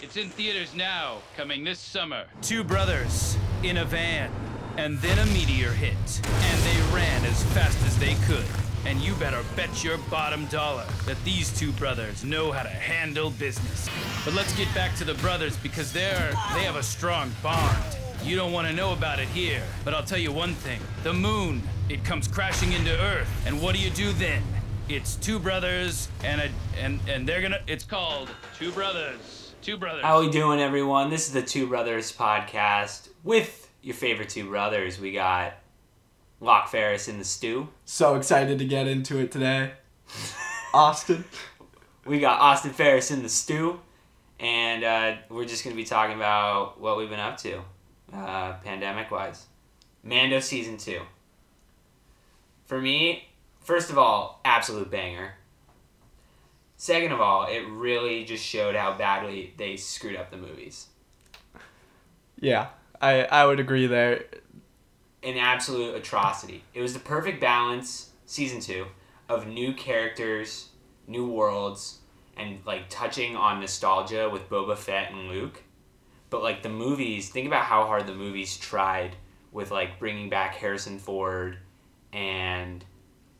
It's in theaters now, coming this summer. Two brothers in a van, and then a meteor hit, and they ran as fast as they could. And you better bet your bottom dollar that these two brothers know how to handle business. But let's get back to the brothers because they're they have a strong bond. You don't want to know about it here, but I'll tell you one thing. The moon, it comes crashing into Earth, and what do you do then? It's two brothers and a and and they're gonna it's called Two Brothers. Two Brothers. How we doing, everyone? This is the Two Brothers podcast with your favorite two brothers. We got Locke Ferris in the stew. So excited to get into it today. Austin. We got Austin Ferris in the stew, and uh, we're just gonna be talking about what we've been up to, uh, pandemic wise. Mando season two. For me, first of all, absolute banger. Second of all, it really just showed how badly they screwed up the movies. Yeah, I, I would agree there. an absolute atrocity. It was the perfect balance, season two, of new characters, new worlds, and like touching on nostalgia with Boba Fett and Luke. But like the movies, think about how hard the movies tried with like bringing back Harrison Ford and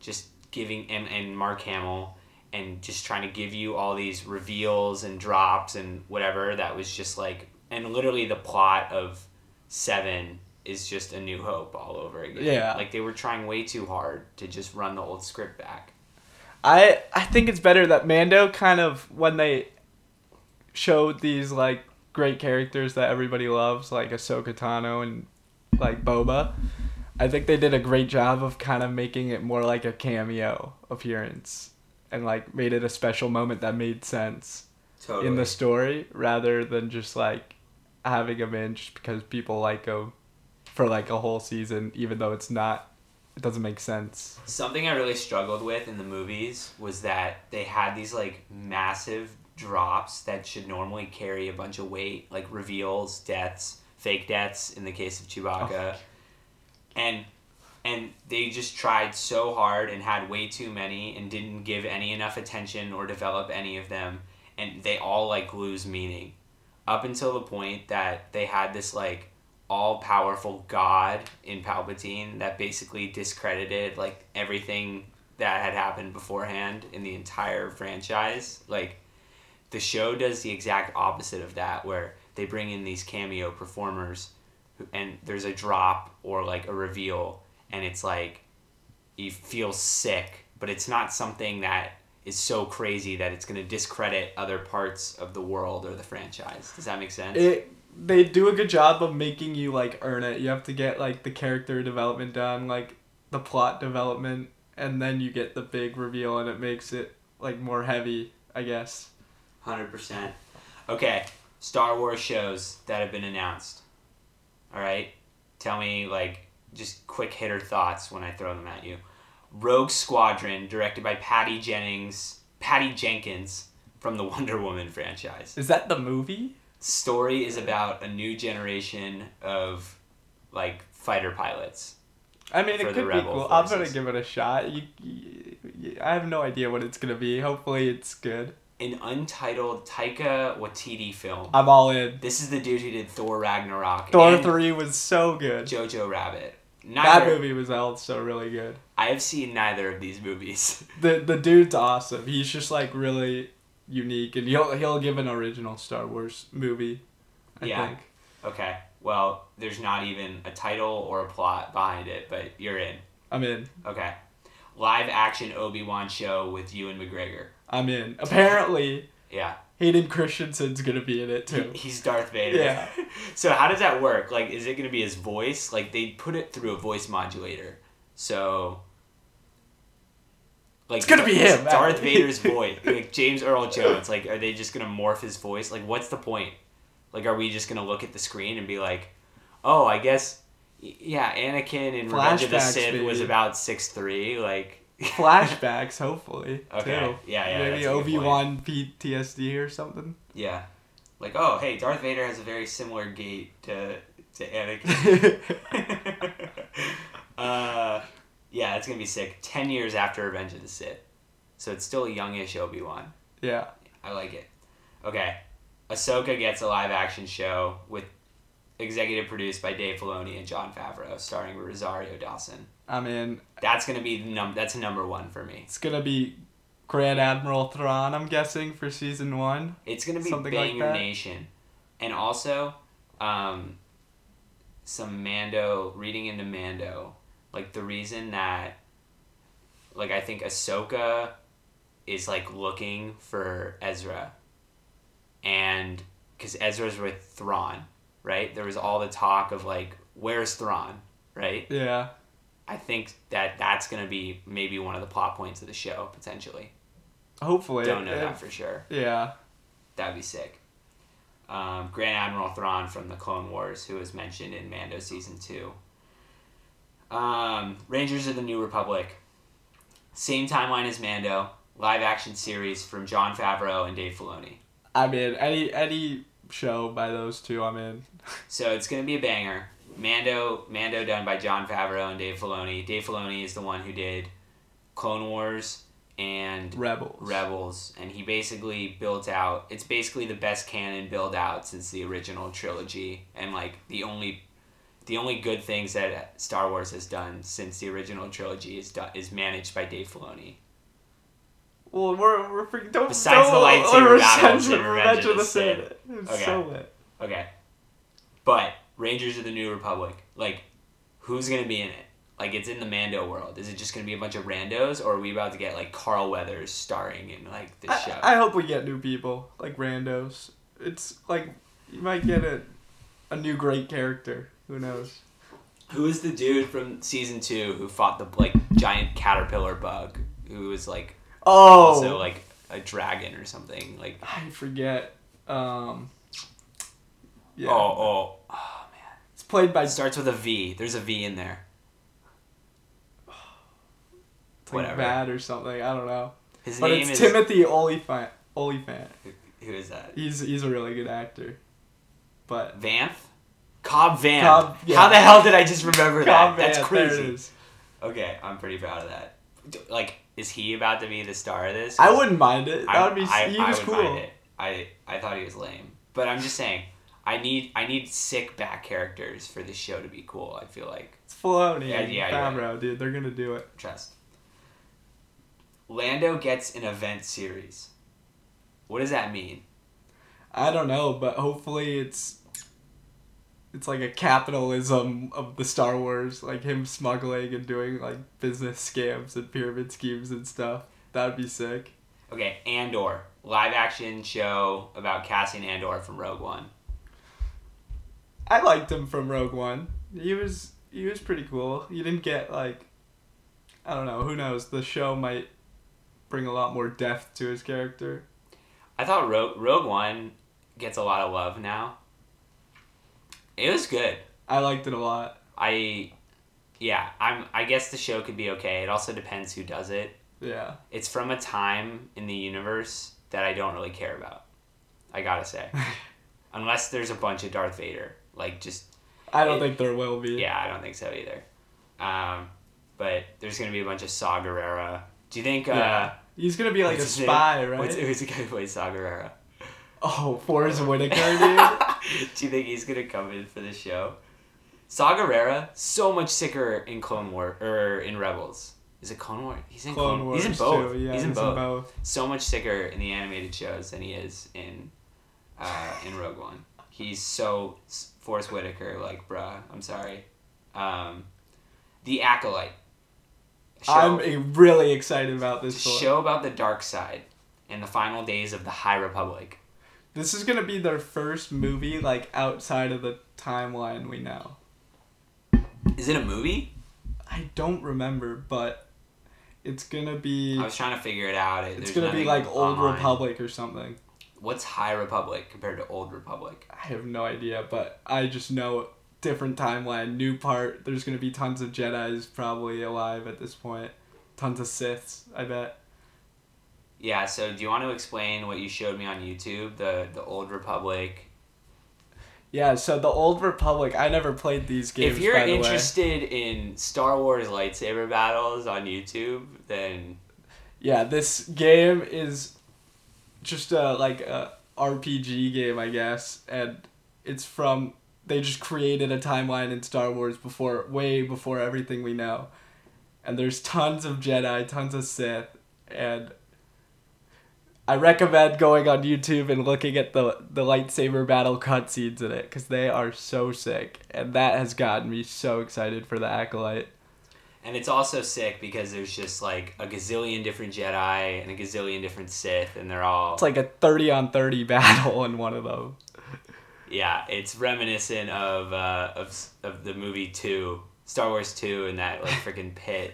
just giving and, and Mark Hamill and just trying to give you all these reveals and drops and whatever that was just like and literally the plot of seven is just a new hope all over again Yeah. like they were trying way too hard to just run the old script back I I think it's better that Mando kind of when they showed these like great characters that everybody loves, like Ahsoka Tano and like Boba. I think they did a great job of kind of making it more like a cameo appearance and like made it a special moment that made sense totally in the story rather than just like having him in just because people like him for like a whole season even though it's not it doesn't make sense. Something I really struggled with in the movies was that they had these like massive drops that should normally carry a bunch of weight, like reveals, deaths, fake deaths in the case of Chewbacca. Oh, and and they just tried so hard and had way too many and didn't give any enough attention or develop any of them and they all like lose meaning up until the point that they had this like all powerful god in Palpatine that basically discredited like everything that had happened beforehand in the entire franchise. Like the show does the exact opposite of that where they bring in these cameo performers and there's a drop or like a reveal and it's like you feel sick, but it's not something that is so crazy that it's going to discredit other parts of the world or the franchise. Does that make sense? it they do a good job of making you like earn it. You have to get like the character development done, like the plot development, and then you get the big reveal, and it makes it like more heavy, I guess. Hundred percent. Okay, Star Wars shows that have been announced. All right, tell me like just quick hitter thoughts when I throw them at you. Rogue Squadron, directed by Patty Jennings, Patty Jenkins from the Wonder Woman franchise. Is that the movie? Story is about a new generation of like fighter pilots. I mean, it could be cool. I'm gonna give it a shot. You, you, you- I have no idea what it's gonna be. Hopefully, it's good. An untitled Taika Waititi film. I'm all in. This is the dude who did Thor Ragnarok Thor three was so good. Jojo Rabbit. That movie was also really good. I have seen neither of these movies. The the dude's awesome. He's just like really unique, and he'll he'll give an original Star Wars movie. I Yeah. think. okay, well, there's not even a title or a plot behind it, but you're in. I'm in. Okay. Live action Obi Wan show with Ewan McGregor. I'm in. Apparently, Yeah. Hayden Christensen's gonna be in it He- too. he's Darth Vader. Yeah. so how does that work? Like, is it to be his voice? Like, they put it through a voice modulator. So. Like, It's gonna be him, Darth. Vader's voice. Like, James Earl Jones. Like, are they just to morph his voice? Like, what's the point? Like, are we just to look at the screen and be like, oh, I guess. Yeah, Anakin in Revenge of the Flashbacks, Sith was about six three. Like, Flashbacks, hopefully. Okay. Too. Yeah, yeah, Maybe that's a good Obi Wan PTSD or something. yeah. Like, oh, hey, Darth Vader has a very similar gait to, to Anakin. uh, yeah, it's gonna be sick. Ten years after Revenge of the Sith, so it's still a youngish Obi Wan. yeah. I like it. Okay, Ahsoka gets a live action show with executive produced by Dave Filoni and Jon Favreau, starring Rosario Dawson. I mean, That's gonna be the num. That's number one for me. it's gonna be Grand Admiral Thrawn. I'm guessing for season one. It's gonna be Something like Banger that? Nation, and also, um, some Mando reading into Mando, like the reason that, like I think Ahsoka, is like looking for Ezra. And because Ezra's with Thrawn, right? There was all the talk of like, where's Thrawn, right? Yeah. I think that that's gonna be maybe one of the plot points of the show potentially. Hopefully. Don't know If- that for sure. Yeah. That'd be sick. Um, Grand Admiral Thrawn from the Clone Wars, who was mentioned in Mando season two. Um, Rangers of the New Republic. Same timeline as Mando. Live action series from Jon Favreau and Dave Filoni. I mean, any any show by those two, I'm in. So it's gonna be a banger. Mando, Mando done by Jon Favreau and Dave Filoni. Dave Filoni is the one who did Clone Wars and Rebels. Rebels, and he basically built out. It's basically the best canon build out since the original trilogy, and like the only, the only good things that Star Wars has done since the original trilogy is done, is managed by Dave Filoni. Well, we're we're freaking don't Besides don't, the lightsaber battles in Revenge of the Sith. It's Okay. so lit. Okay, but Rangers of the New Republic, like, who's gonna be in it? Like, it's in the Mando world. Is it just gonna be a bunch of randos, or are we about to get like Carl Weathers starring in like this show? I, hope we get new people like randos. It's like you might get a a new great character. Who knows? Who is the dude from season two who fought the like giant caterpillar bug? Who was like Oh, also like a dragon or something? Like I forget. Um, yeah, oh oh oh played by starts with a V. There's a V in there. it's like whatever. Bad or something. I don't know. His But name it's is Timothy Olyphant. Olyphant. who is that? He's he's a really good actor. But Vanth. Cobb Vanth. Cobb- yeah. How the hell did I just remember Cobb that? That's Vanth, there it crazy. Okay, I'm pretty proud of that. Like, is he about to be the star of this? I wouldn't mind it. That I- would be. I, he I was would cool. mind it. I I thought he was lame, but I'm just saying. I need I need sick back characters for this show to be cool. I feel like It's Filoni Yeah, yeah, Favreau, dude. They're gonna do it. trust. Lando gets an event series. What does that mean? I don't know, but hopefully it's it's like a capitalism of the Star Wars, like him smuggling and doing like business scams and pyramid schemes and stuff. That'd be sick. Okay, Andor live action show about Cassian Andor from Rogue One. I liked him from Rogue One. He was he was pretty cool. You didn't get like I don't know, who knows, the show might bring a lot more depth to his character. I thought Rogue Rogue One gets a lot of love now. It was good. I liked it a lot. I yeah, I'm I guess the show could be okay. It also depends who does it. Yeah. It's from a time in the universe that I don't really care about. I gotta say. Unless there's a bunch of Darth Vader. Like just I don't It- think there will be. yeah, I don't think so either. Um, but there's gonna be a bunch of Saw Gerrera. Do you think uh Yeah. He's gonna be like a his name? spy, right? What's, who's the guy who plays Saw Gerrera? Oh, Forest Whitaker, dude. Do you think he's gonna come in for the show? Saw Gerrera, so much sicker in Clone War or in Rebels. Is it Clone War? He's in Clone Clone. Wars he's in both. too. Yeah, he's in both. both. So much sicker in the animated shows than he is in uh, in Rogue One. He's so Forest Whitaker, like, bruh. I'm sorry. Um, the Acolyte. Show, I'm really excited about this one. show about the dark side and the final days of the High Republic. This is gonna be their first movie like outside of the timeline we know. Is it a movie? I don't remember, but it's gonna be I was trying to figure it out. It- it's gonna be like Old. Republic or something. What's High Republic compared to Old Republic? I have no idea, but I just know different timeline, new part. There's gonna be tons of Jedi's probably alive at this point. Tons of Siths, I bet. Yeah, so do you want to explain what you showed me on YouTube, the the Old Republic? Yeah, so the Old Republic. I never played these games. if you're by the way. interested in Star Wars lightsaber battles on YouTube, then Yeah, this game is just a like a RPG game, I guess, and it's from they just created a timeline in Star Wars before way before everything we know. And there's tons of Jedi, tons of Sith, and I recommend going on YouTube and looking at the the lightsaber battle cutscenes in it because they are so sick, and that has gotten me so excited for the acolyte. And it's also sick because there's just like a gazillion different Jedi and a gazillion different Sith, and they're all. It's like a thirty on thirty battle in one of them. Yeah, it's reminiscent of uh, of of the movie two, Star Wars two, and that like freaking pit.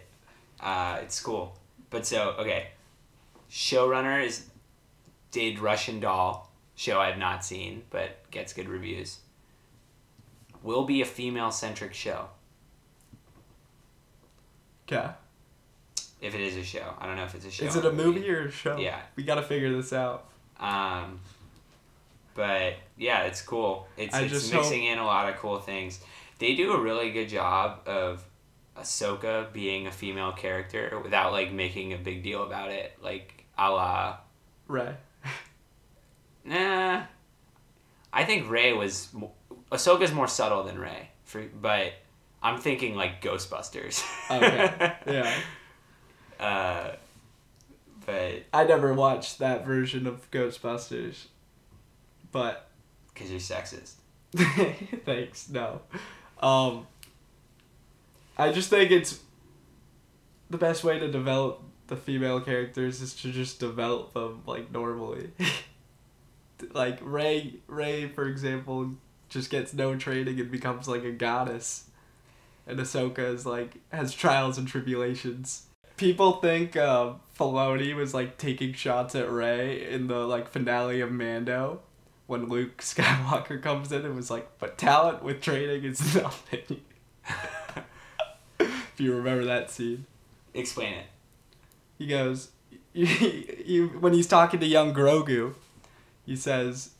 Uh, it's cool, but so okay, showrunner is did Russian Doll show I've not seen but gets good reviews. Will be a female centric show Okay. if it is a show. I don't know if it's a show. Is it a movie or a show? Yeah. We gotta figure this out. Um, but yeah, it's cool. It's, I it's just mixing in a lot of cool things. They do a really good job of Ahsoka being a female character without like making a big deal about it, like a la. Right. Nah, I think Rey was Ahsoka's more subtle than Rey, for but I'm thinking like Ghostbusters. Okay. Yeah. uh, but I never watched that version of Ghostbusters, but because you're sexist. thanks. No. Um. I just think it's the best way to develop the female characters is to just develop them like normally. like Rey, Rey, for example, just gets no training and becomes like a goddess, and Ahsoka is like has trials and tribulations. People think uh, Filoni was like taking shots at Rey in the like finale of Mando, when Luke Skywalker comes in and was like, "But talent with training is nothing." if you remember that scene, Explain it. he goes, you, you, when he's talking to young Grogu, he says,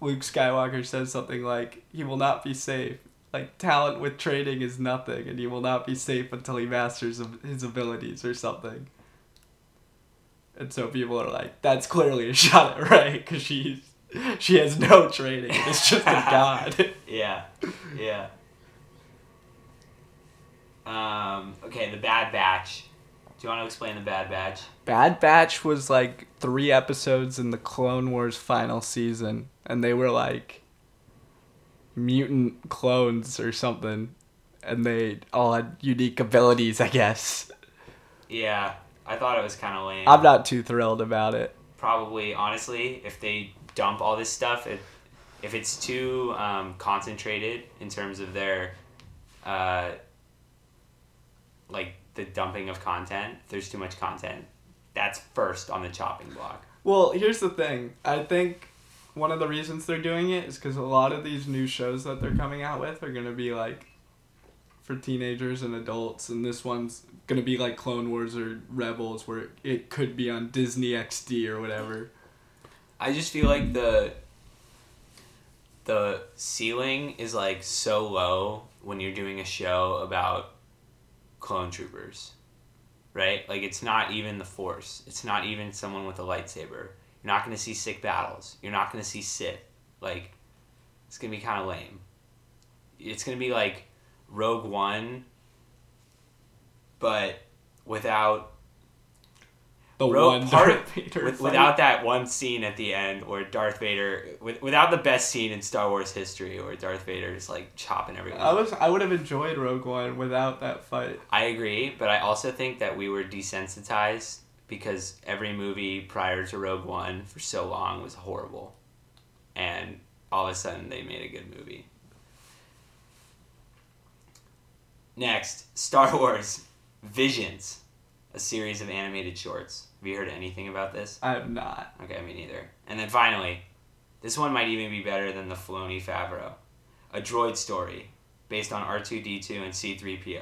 Luke Skywalker says something like, "He will not be safe." Like talent with training is nothing, and he will not be safe until he masters his abilities or something. And so people are like, "That's clearly a shot at Rey because she's she has no training. It's just a god." Yeah, yeah. Um, okay, the Bad Batch. Do you want to explain the Bad Batch? Bad Batch was like three episodes in the Clone Wars final season, and they were like mutant clones or something, and they all had unique abilities, I guess. Yeah, I thought it was kind of lame. I'm not too thrilled about it. Probably, honestly, if they dump all this stuff, it, if it's too um, concentrated in terms of their, uh, like the dumping of content, if there's too much content, that's first on the chopping block. Well, here's the thing. I think one of the reasons they're doing it is because a lot of these new shows that they're coming out with are to be like for teenagers and adults, and this one's to be like Clone Wars or Rebels, where it could be on Disney XD or whatever. I just feel like the the ceiling is like so low when you're doing a show about clone troopers. Right? Like it's not even the force. It's not even someone with a lightsaber. You're not going to see sick battles. You're not going to see Sith. Like it's going to be kind of lame. It's going to be like Rogue One but without The Rogue one part Darth Vader with, without that one scene at the end where Darth Vader with, without the best scene in Star Wars history where Darth Vader is like chopping everyone. I was I would have enjoyed Rogue One without that fight. I agree, but I also think that we were desensitized because every movie prior to Rogue One for so long was horrible. And all of a sudden they made a good movie. Next, Star Wars Visions, a series of animated shorts. Have you heard anything about this? I have not. Okay, me neither. And then finally, this one might even be better than the Filoni Favreau. A droid story based on R2D2 and C3PO.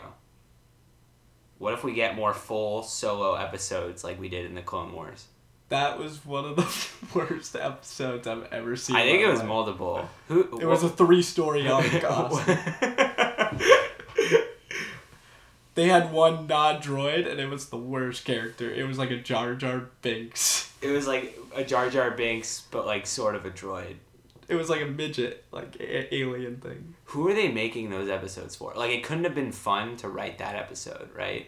What if we get more full solo episodes like we did in the Clone Wars? That was one of the worst episodes I've ever seen. I think it was life. multiple. Who? It was a three story arc. They had one non droid and it was the worst character. It was like a Jar Jar Binks. It was like a Jar Jar Binks, but like sort of a droid. It was like a midget, like a- alien thing. Who are they making those episodes for? Like, it couldn't have been fun to write that episode, right?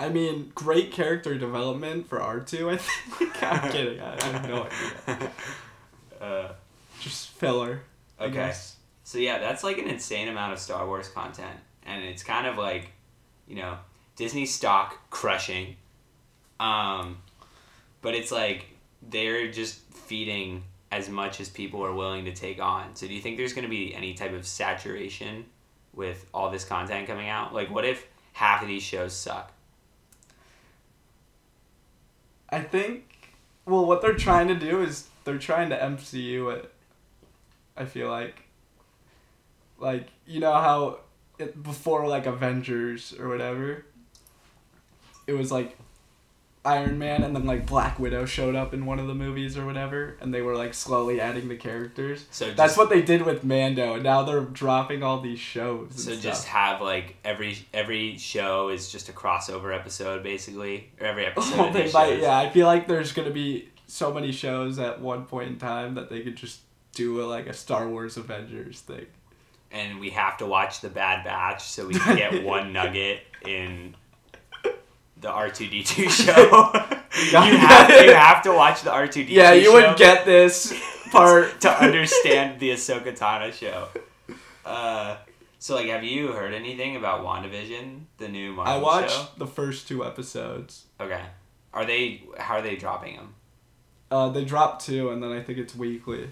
I mean, great character development for R two. I think. I'm kidding. I, I have no idea. Uh, Just filler. I Okay. guess. so yeah, that's like an insane amount of Star Wars content, and it's kind of like, you know, Disney stock crushing, um, but it's like they're just feeding as much as people are willing to take on. So do you think there's going to be any type of saturation with all this content coming out? Like, what if half of these shows suck? I think. Well, what they're trying to do is they're trying to MCU it. I feel like. Like you know how, it, before like Avengers or whatever. It was like. Iron Man and then like Black Widow showed up in one of the movies or whatever, and they were like slowly adding the characters. So just, That's what they did with Mando, and now they're dropping all these shows. So stuff. just have like every every show is just a crossover episode basically, or every episode. Oh, they might. shows. Yeah, I feel like there's gonna be so many shows at one point in time that they could just do a, like a Star Wars Avengers thing. and we have to watch the Bad Batch so we can get one nugget in the R two D two show. you have you have to watch the R two D two. Yeah, you would get this part. to understand the Ahsoka Tano show. Uh, so like, have you heard anything about WandaVision, the new Marvel I watched show? the first two episodes. Okay, are they? How are they dropping them? Uh, they dropped two, and then I think it's weekly.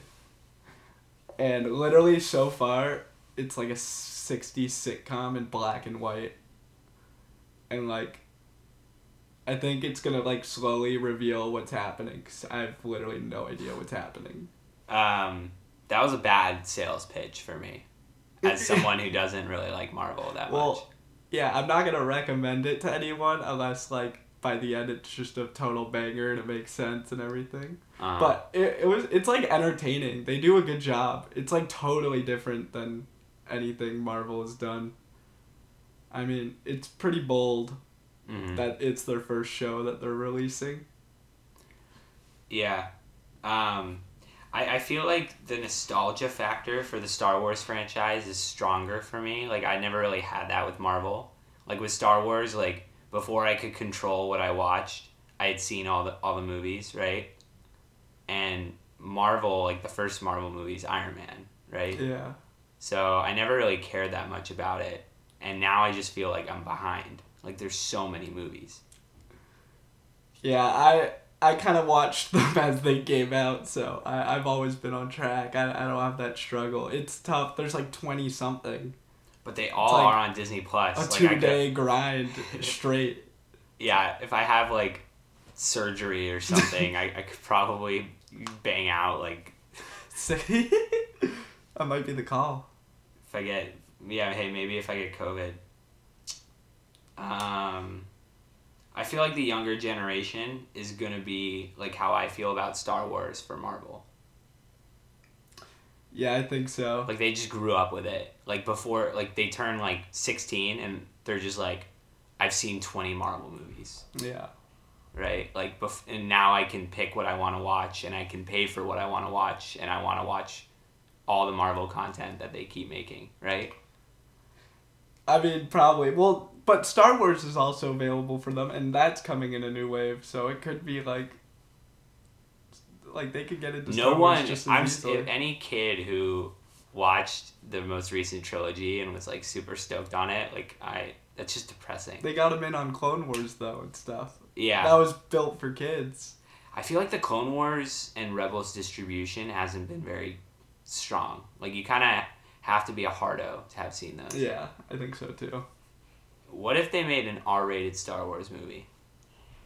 And literally, so far, it's like a '60s sitcom in black and white. And like, I think it's gonna like slowly reveal what's happening. Cause I have literally no idea what's happening. Um, that was a bad sales pitch for me, as someone who doesn't really like Marvel that Well, much. Yeah, I'm not gonna recommend it to anyone unless like by the end it's just a total banger and it makes sense and everything. Uh, But it, it was it's like entertaining. They do a good job. It's like totally different than anything Marvel has done. I mean, it's pretty bold mhm. that it's their first show that they're releasing. Yeah. Um, I, I feel like the nostalgia factor for the Star Wars franchise is stronger for me. Like, I never really had that with Marvel. Like, with Star Wars, like, before I could control what I watched, I had seen all the, all the movies, right? And Marvel, like, the first Marvel movies, Iron Man, right? Yeah. So I never really cared that much about it. And now I just feel like I'm behind. Like, there's so many movies. Yeah, I I kind of watched them as they came out, so I, I've always been on track. I, I don't have that struggle. It's tough. There's like 20 something. But they all like are on Disney Plus. A Like, two could- day grind straight. yeah, if I have like surgery or something, I, I could probably bang out like that might be the call. if I get yeah, hey, maybe if I get COVID. Um I feel like the younger generation is gonna be like how I feel about Star Wars for Marvel. Yeah, I think so. Like they just grew up with it. Like before like they turn like sixteen and they're just like I've seen twenty Marvel movies. Yeah. right? Like, bef- and now I can pick what I want to watch, and I can pay for what I want to watch, and I want to watch all the Marvel content that they keep making, right? I mean, probably. Well, but Star Wars is also available for them, and that's coming in a new wave, so it could be like. Like they could get into no Star Wars one, just I'm if any kid who watched the most recent trilogy and was like super stoked on it, like I, that's just depressing. They got him in on Clone Wars though and stuff. Yeah, That was built for kids. I feel like the Clone Wars and Rebels distribution hasn't been very strong. Like you kind of have to be a hardo to have seen those. Yeah, I think so too. What if they made an R-rated Star Wars movie?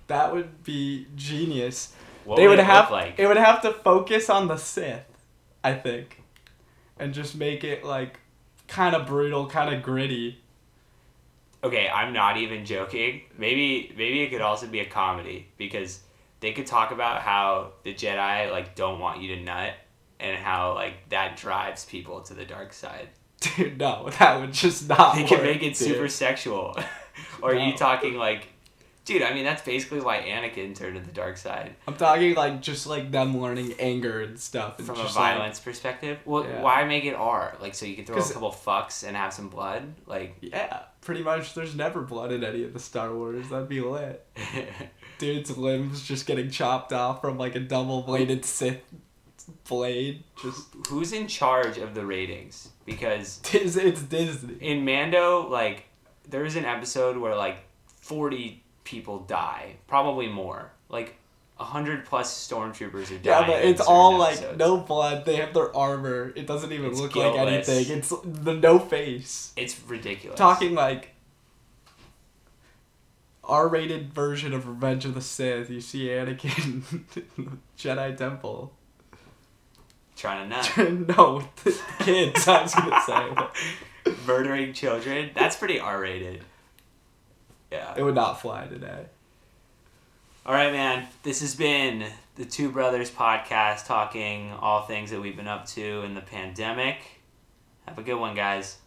That would be genius. What they would, would, it have like? it would have to focus on the Sith, I think, and just make it like kind of brutal, kind of gritty. Okay, I'm not even joking. Maybe maybe it could also be a comedy because they could talk about how the Jedi like don't want you to nut and how like that drives people to the dark side. Dude, no, that would just not. They could make it dude. super sexual. or are you talking like, dude? I mean, that's basically why Anakin turned to the dark side I'm talking like just like them learning anger and stuff. And from a just, like- violence perspective. Well, Yeah. why make it R? Like, so you can throw a couple fucks and have some blood. Like, yeah, pretty much. There's never blood in any of the Star Wars. That'd be lit. Dude's limbs just getting chopped off from like a double bladed Sith blade. Just who's in charge of the ratings? Because it's, it's Disney. in Mando, like, there's an episode where like forty people die, probably more. Like, hundred plus stormtroopers are dying. Yeah, but it's all like episodes. no blood. They have their armor. It doesn't even It's look guiltless. like anything. It's the no face. It's ridiculous. Talking like R-rated version of Revenge of the Sith. You see Anakin in the Jedi Temple. Trying to nut. no, with the kids. I was gonna say. but murdering children. That's pretty R rated. Yeah. It would not fly today. All right, man. This has been the Two Brothers podcast talking all things that we've been up to in the pandemic. Have a good one, guys.